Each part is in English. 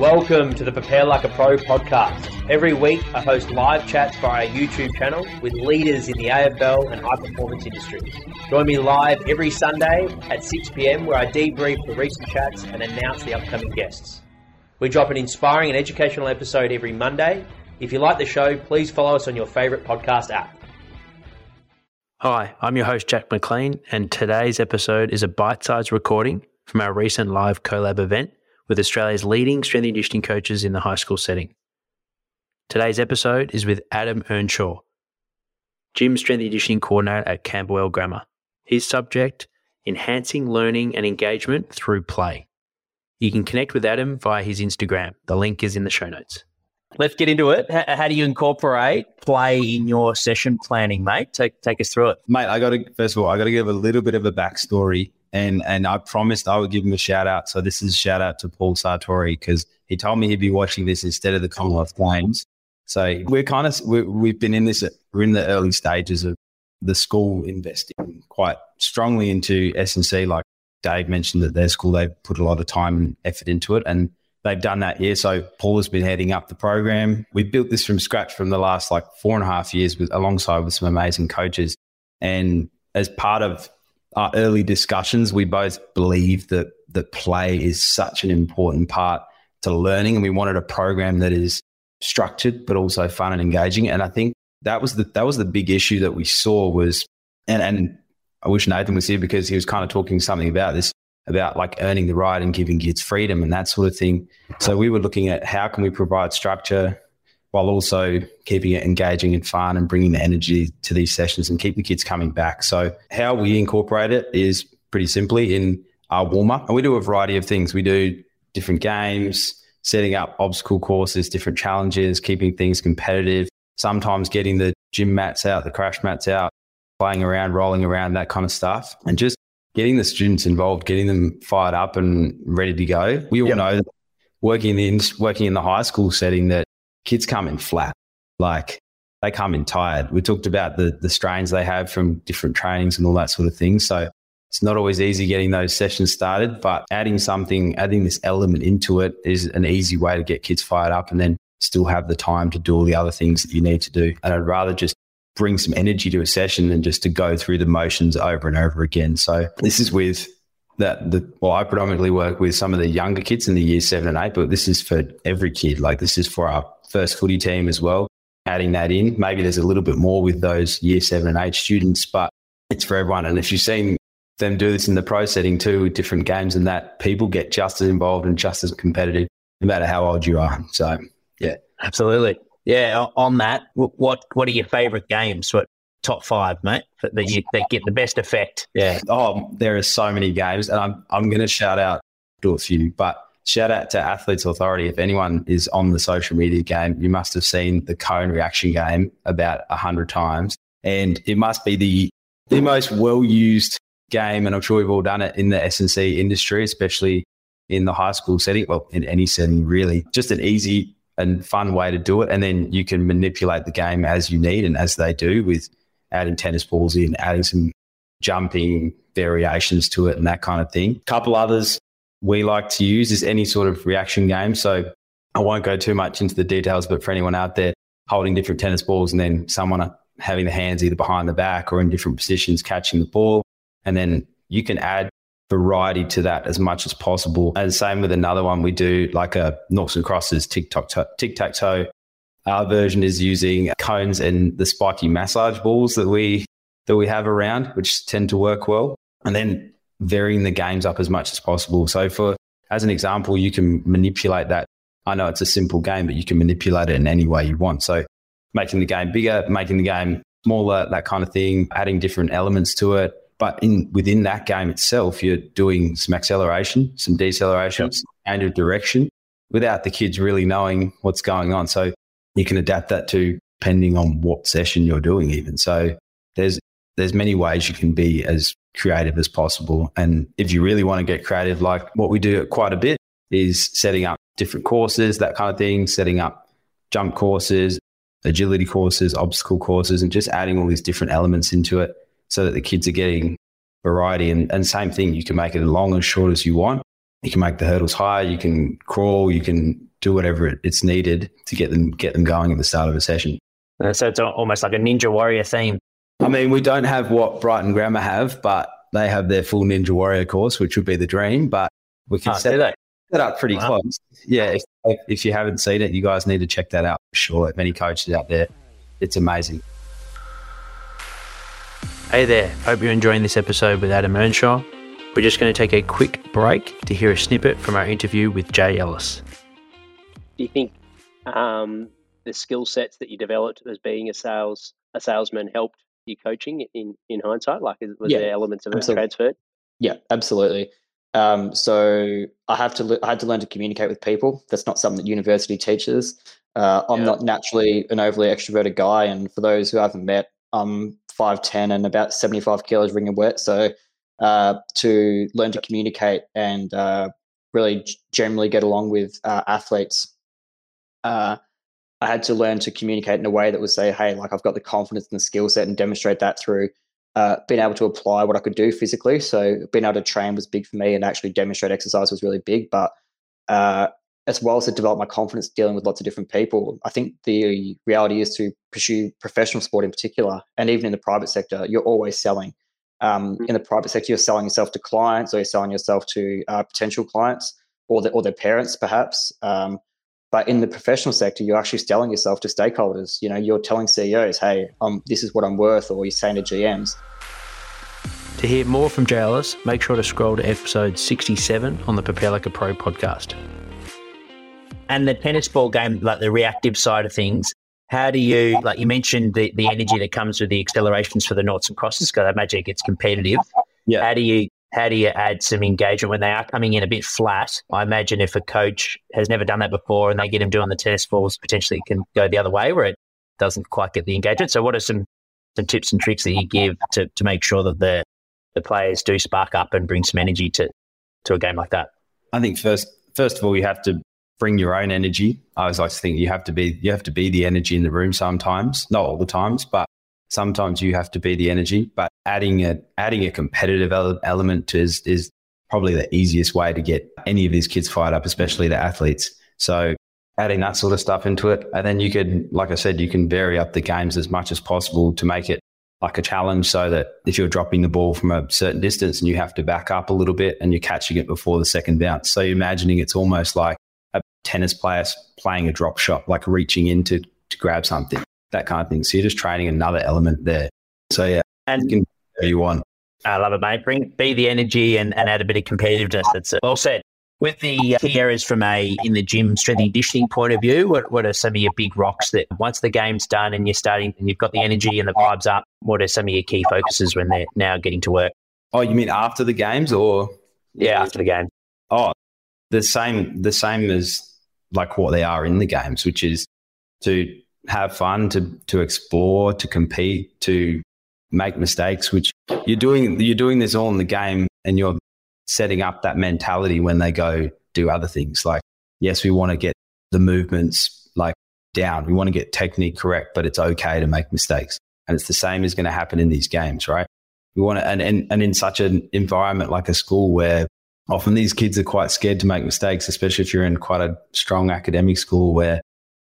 Welcome to the Prepare Like a Pro podcast. Every week, I host live chats via our YouTube channel with leaders in the AFL and high performance industries. Join me live every Sunday at 6 pm, where I debrief the recent chats and announce the upcoming guests. We drop an inspiring and educational episode every Monday. If you like the show, please follow us on your favourite podcast app. Hi, I'm your host, Jack McLean, and today's episode is a bite sized recording from our recent live collab event with Australia's leading strength and conditioning coaches in the high school setting. Today's episode is with Adam Earnshaw, gym strength and conditioning coordinator at Camberwell Grammar. His subject, enhancing learning and engagement through play. You can connect with Adam via his Instagram. The link is in the show notes. Let's get into it. How do you incorporate play in your session planning, mate? Take take us through it, mate. I got to first of all, I got to give a little bit of a backstory and and I promised I would give him a shout out. So this is a shout out to Paul Sartori because he told me he'd be watching this instead of the Commonwealth Games. So we're kind of we have been in this. We're in the early stages of the school investing quite strongly into S and C. Like Dave mentioned that their school they've put a lot of time and effort into it, and they've done that here. So Paul has been heading up the program. We built this from scratch from the last like four and a half years with alongside with some amazing coaches, and as part of our early discussions, we both believe that that play is such an important part to learning, and we wanted a program that is structured but also fun and engaging. And I think that was the that was the big issue that we saw was, and and I wish Nathan was here because he was kind of talking something about this about like earning the right and giving kids freedom and that sort of thing. So we were looking at how can we provide structure while also keeping it engaging and fun and bringing the energy to these sessions and keep the kids coming back. So, how we incorporate it is pretty simply in our warm up. And we do a variety of things. We do different games, setting up obstacle courses, different challenges, keeping things competitive, sometimes getting the gym mats out, the crash mats out, playing around, rolling around, that kind of stuff. And just getting the students involved, getting them fired up and ready to go. We all yep. know that working in working in the high school setting that kids come in flat. Like they come in tired. We talked about the the strains they have from different trainings and all that sort of thing. So it's not always easy getting those sessions started, but adding something, adding this element into it is an easy way to get kids fired up and then still have the time to do all the other things that you need to do. And I'd rather just bring some energy to a session than just to go through the motions over and over again. So this is with that the well, I predominantly work with some of the younger kids in the year seven and eight, but this is for every kid. Like this is for our first footy team as well. Adding that in, maybe there's a little bit more with those year seven and eight students, but it's for everyone. And if you've seen them do this in the pro setting too, with different games and that, people get just as involved and just as competitive, no matter how old you are. So, yeah, absolutely. Yeah, on that, what what are your favourite games? What top five, mate, that you that get the best effect? Yeah. Oh, there are so many games, and I'm I'm going to shout out do a few, but shout out to Athletes Authority. If anyone is on the social media game, you must have seen the cone reaction game about a hundred times, and it must be the the most well used game. And I'm sure we've all done it in the SNC industry, especially in the high school setting. Well, in any setting, really, just an easy and fun way to do it. And then you can manipulate the game as you need and as they do with adding tennis balls in, adding some jumping variations to it and that kind of thing. A couple others we like to use is any sort of reaction game. So I won't go too much into the details, but for anyone out there holding different tennis balls and then someone having the hands either behind the back or in different positions catching the ball, and then you can add variety to that as much as possible. And same with another one, we do like a noughts and crosses tic tac toe. Our version is using cones and the spiky massage balls that we that we have around, which tend to work well. And then varying the games up as much as possible. So for as an example, you can manipulate that. I know it's a simple game, but you can manipulate it in any way you want. So making the game bigger, making the game smaller, that kind of thing, adding different elements to it. But in within that game itself, you're doing some acceleration, some deceleration, yep. change of direction without the kids really knowing what's going on. So you can adapt that to depending on what session you're doing even. So there's there's many ways you can be as creative as possible. And if you really want to get creative, like what we do quite a bit is setting up different courses, that kind of thing, setting up jump courses, agility courses, obstacle courses, and just adding all these different elements into it so that the kids are getting variety. And, and same thing, you can make it as long and short as you want. You can make the hurdles higher, you can crawl, you can do whatever it's needed to get them get them going at the start of a session. Uh, so it's almost like a Ninja Warrior theme. I mean, we don't have what Brighton Grammar have, but they have their full Ninja Warrior course, which would be the dream. But we can oh, set, set up pretty wow. close. Yeah, if, if you haven't seen it, you guys need to check that out for sure. If any coaches out there, it's amazing. Hey there, hope you're enjoying this episode with Adam Earnshaw. We're just going to take a quick break to hear a snippet from our interview with Jay Ellis. Do you think um, the skill sets that you developed as being a sales a salesman helped your coaching in in hindsight? Like, was yeah, there elements of absolutely. it transferred? Yeah, absolutely. Um, so I have to I had to learn to communicate with people. That's not something that university teaches. Uh, I'm yeah. not naturally an overly extroverted guy, and for those who haven't met, I'm five ten and about seventy five kilos wringing wet. So uh, to learn to communicate and uh, really generally get along with uh, athletes, uh, I had to learn to communicate in a way that would say, "Hey, like I've got the confidence and the skill set, and demonstrate that through." uh, being able to apply what I could do physically. So being able to train was big for me, and actually demonstrate exercise was really big. But uh, as well as to develop my confidence dealing with lots of different people, I think the reality is to pursue professional sport in particular, and even in the private sector, you're always selling. Um, mm-hmm. in the private sector, you're selling yourself to clients, or you're selling yourself to uh, potential clients, or the, or their parents, perhaps. Um, but in the professional sector, you're actually selling yourself to stakeholders. You know, you're telling CEOs, "Hey, um, this is what I'm worth," or you're saying to GMs. To hear more from Jay Ellis, make sure to scroll to episode 67 on the Prepare Like a Pro podcast. And the tennis ball game, like the reactive side of things, how do you, like you mentioned, the, the energy that comes with the accelerations for the noughts and crosses? Because I imagine it gets competitive. Yeah. How do you how do you add some engagement when they are coming in a bit flat? I imagine if a coach has never done that before and they get him doing the tennis balls, potentially it can go the other way where it doesn't quite get the engagement. So, what are some some tips and tricks that you give to, to make sure that the the players do spark up and bring some energy to to a game like that? I think first first of all you have to bring your own energy. I always like to think you have to be you have to be the energy in the room sometimes, not all the times, but sometimes you have to be the energy, but adding a adding a competitive element is is probably the easiest way to get any of these kids fired up, especially the athletes. So adding that sort of stuff into it, and then you could, like I said, you can vary up the games as much as possible to make it like a challenge, so that if you're dropping the ball from a certain distance and you have to back up a little bit and you're catching it before the second bounce, so you're imagining it's almost like a tennis player playing a drop shot, like reaching in to, to grab something that kind of thing. So you're just training another element there. So yeah, and you can you want. I love it, mate. Bring be the energy and, and add a bit of competitiveness. That's it. Well said. With the uh, key areas from a in the gym strength and conditioning point of view, what, what are some of your big rocks that once the game's done and you're starting and you've got the energy and the vibes up, what are some of your key focuses when they're now getting to work? Oh, you mean after the games or? Yeah, after the game. Oh, the same the same as like what they are in the games, which is to have fun, to to explore, to compete, to make mistakes, which you're doing you're doing this all in the game and you're setting up that mentality when they go do other things. Like, yes, we want to get the movements like down. We want to get technique correct, but it's okay to make mistakes. And it's the same is going to happen in these games, right? We want to, and, and, and in such an environment like a school where often these kids are quite scared to make mistakes, especially if you're in quite a strong academic school where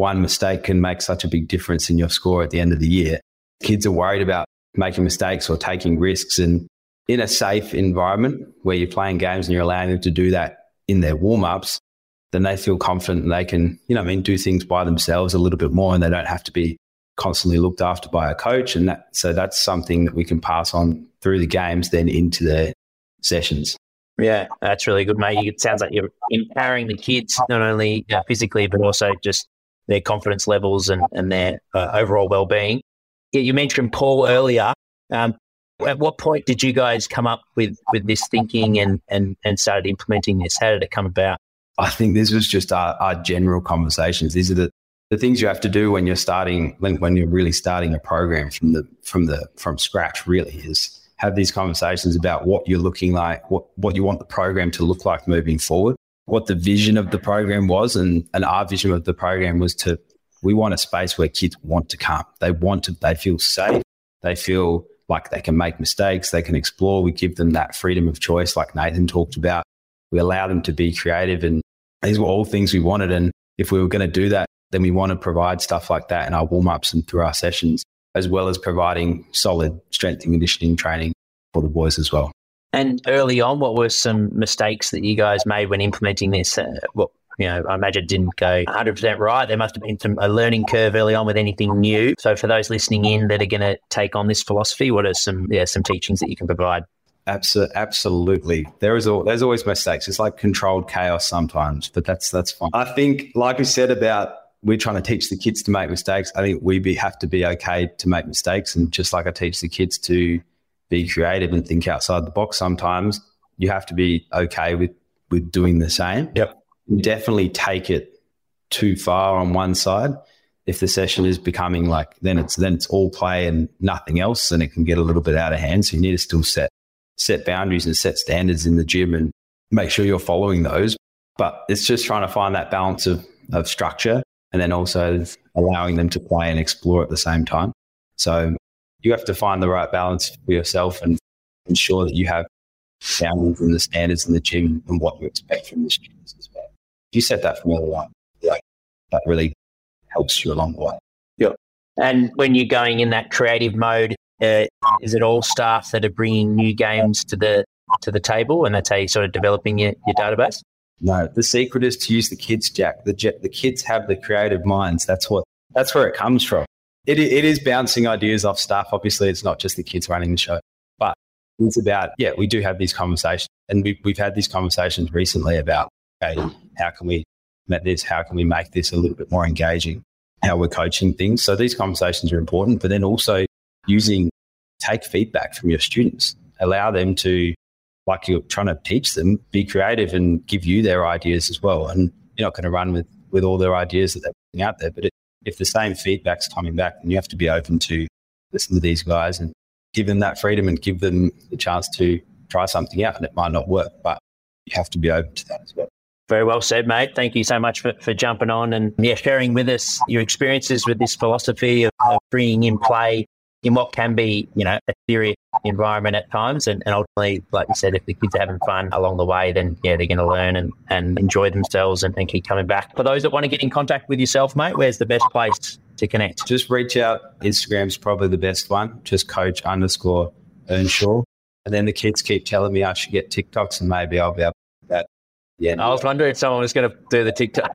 one mistake can make such a big difference in your score at the end of the year. Kids are worried about making mistakes or taking risks. And in a safe environment where you're playing games and you're allowing them to do that in their warm ups, then they feel confident and they can, you know, I mean, do things by themselves a little bit more and they don't have to be constantly looked after by a coach. And that, so that's something that we can pass on through the games, then into the sessions. Yeah, that's really good, mate. It sounds like you're empowering the kids, not only physically, but also just their confidence levels and, and their uh, overall well-being. You mentioned Paul earlier. Um, at what point did you guys come up with, with this thinking and, and, and started implementing this? How did it come about? I think this was just our, our general conversations. These are the, the things you have to do when you're starting, when, when you're really starting a program from the, from the, from scratch really is have these conversations about what you're looking like, what, what you want the program to look like moving forward what the vision of the program was. And, and our vision of the program was to, we want a space where kids want to come. They want to, they feel safe. They feel like they can make mistakes. They can explore. We give them that freedom of choice, like Nathan talked about. We allow them to be creative. And these were all things we wanted. And if we were going to do that, then we want to provide stuff like that in our warm ups and through our sessions, as well as providing solid strength and conditioning training for the boys as well. And early on, what were some mistakes that you guys made when implementing this? Uh, what you know, I imagine it didn't go 100% right. There must have been some a learning curve early on with anything new. So for those listening in that are going to take on this philosophy, what are some yeah some teachings that you can provide? Absolutely. There is all, there's always mistakes. It's like controlled chaos sometimes, but that's that's fine. I think, like we said about we're trying to teach the kids to make mistakes. I think we be, have to be okay to make mistakes, and just like I teach the kids to be creative and think outside the box. Sometimes you have to be okay with with doing the same. Yep. Definitely take it too far on one side. If the session is becoming like then it's then it's all play and nothing else, and it can get a little bit out of hand. So you need to still set set boundaries and set standards in the gym and make sure you're following those. But it's just trying to find that balance of of structure and then also allowing them to play and explore at the same time. So you have to find the right balance for yourself and ensure that you have boundaries and the standards in the gym and what you expect from the students as well. If you set that from early on, like that really helps you along the way. Yeah. And when you're going in that creative mode, uh, is it all staff that are bringing new games to the to the table, and that's how you're sort of developing your, your database? No, the secret is to use the kids, Jack. The the kids have the creative minds. That's what that's where it comes from. It it is bouncing ideas off staff. Obviously, it's not just the kids running the show, but it's about yeah. We do have these conversations, and we've we've had these conversations recently about okay, how can we make this? How can we make this a little bit more engaging? How we're coaching things. So these conversations are important, but then also using take feedback from your students, allow them to, like you're trying to teach them, be creative and give you their ideas as well. And you're not going to run with, with all their ideas that they're putting out there. But if the same feedback's coming back, then you have to be open to listen to these guys and give them that freedom and give them the chance to try something out. And it might not work, but you have to be open to that as well. Very well said, mate. Thank you so much for, for jumping on and yeah, sharing with us your experiences with this philosophy of, of bringing in play in what can be, you know, a serious environment at times. And, and ultimately, like you said, if the kids are having fun along the way, then yeah, they're going to learn and, and enjoy themselves and, and keep coming back. For those that want to get in contact with yourself, mate, where's the best place to connect? Just reach out. Instagram's probably the best one. Just coach underscore Earnshaw. And then the kids keep telling me I should get TikToks and maybe I'll be able to that. Yeah. I was wondering if someone was going to do the TikTok.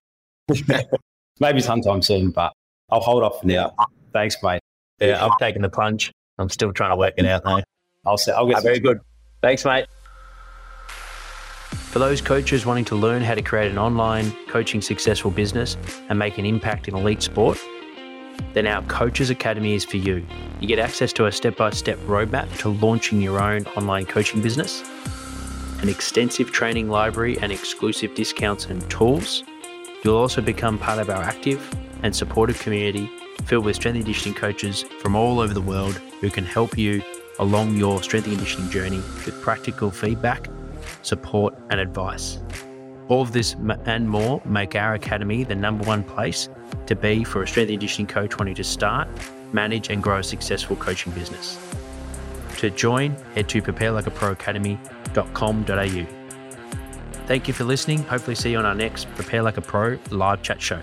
maybe sometime soon, but I'll hold off for now. Thanks, mate. Yeah, I'm taking the plunge. I'm still trying to work it out though. I'll say, I'll get oh, very good. Thanks, mate. For those coaches wanting to learn how to create an online coaching successful business and make an impact in elite sport, then our Coaches Academy is for you. You get access to a step by step roadmap to launching your own online coaching business, an extensive training library and exclusive discounts and tools. You'll also become part of our active and supportive community filled with strength and conditioning coaches from all over the world who can help you along your strength and conditioning journey with practical feedback, support, and advice. All of this and more make our academy the number one place to be for a strength and conditioning coach wanting to start, manage, and grow a successful coaching business. To join, head to preparelikeaproacademy.com.au. Thank you for listening. Hopefully, see you on our next Prepare Like a Pro live chat show.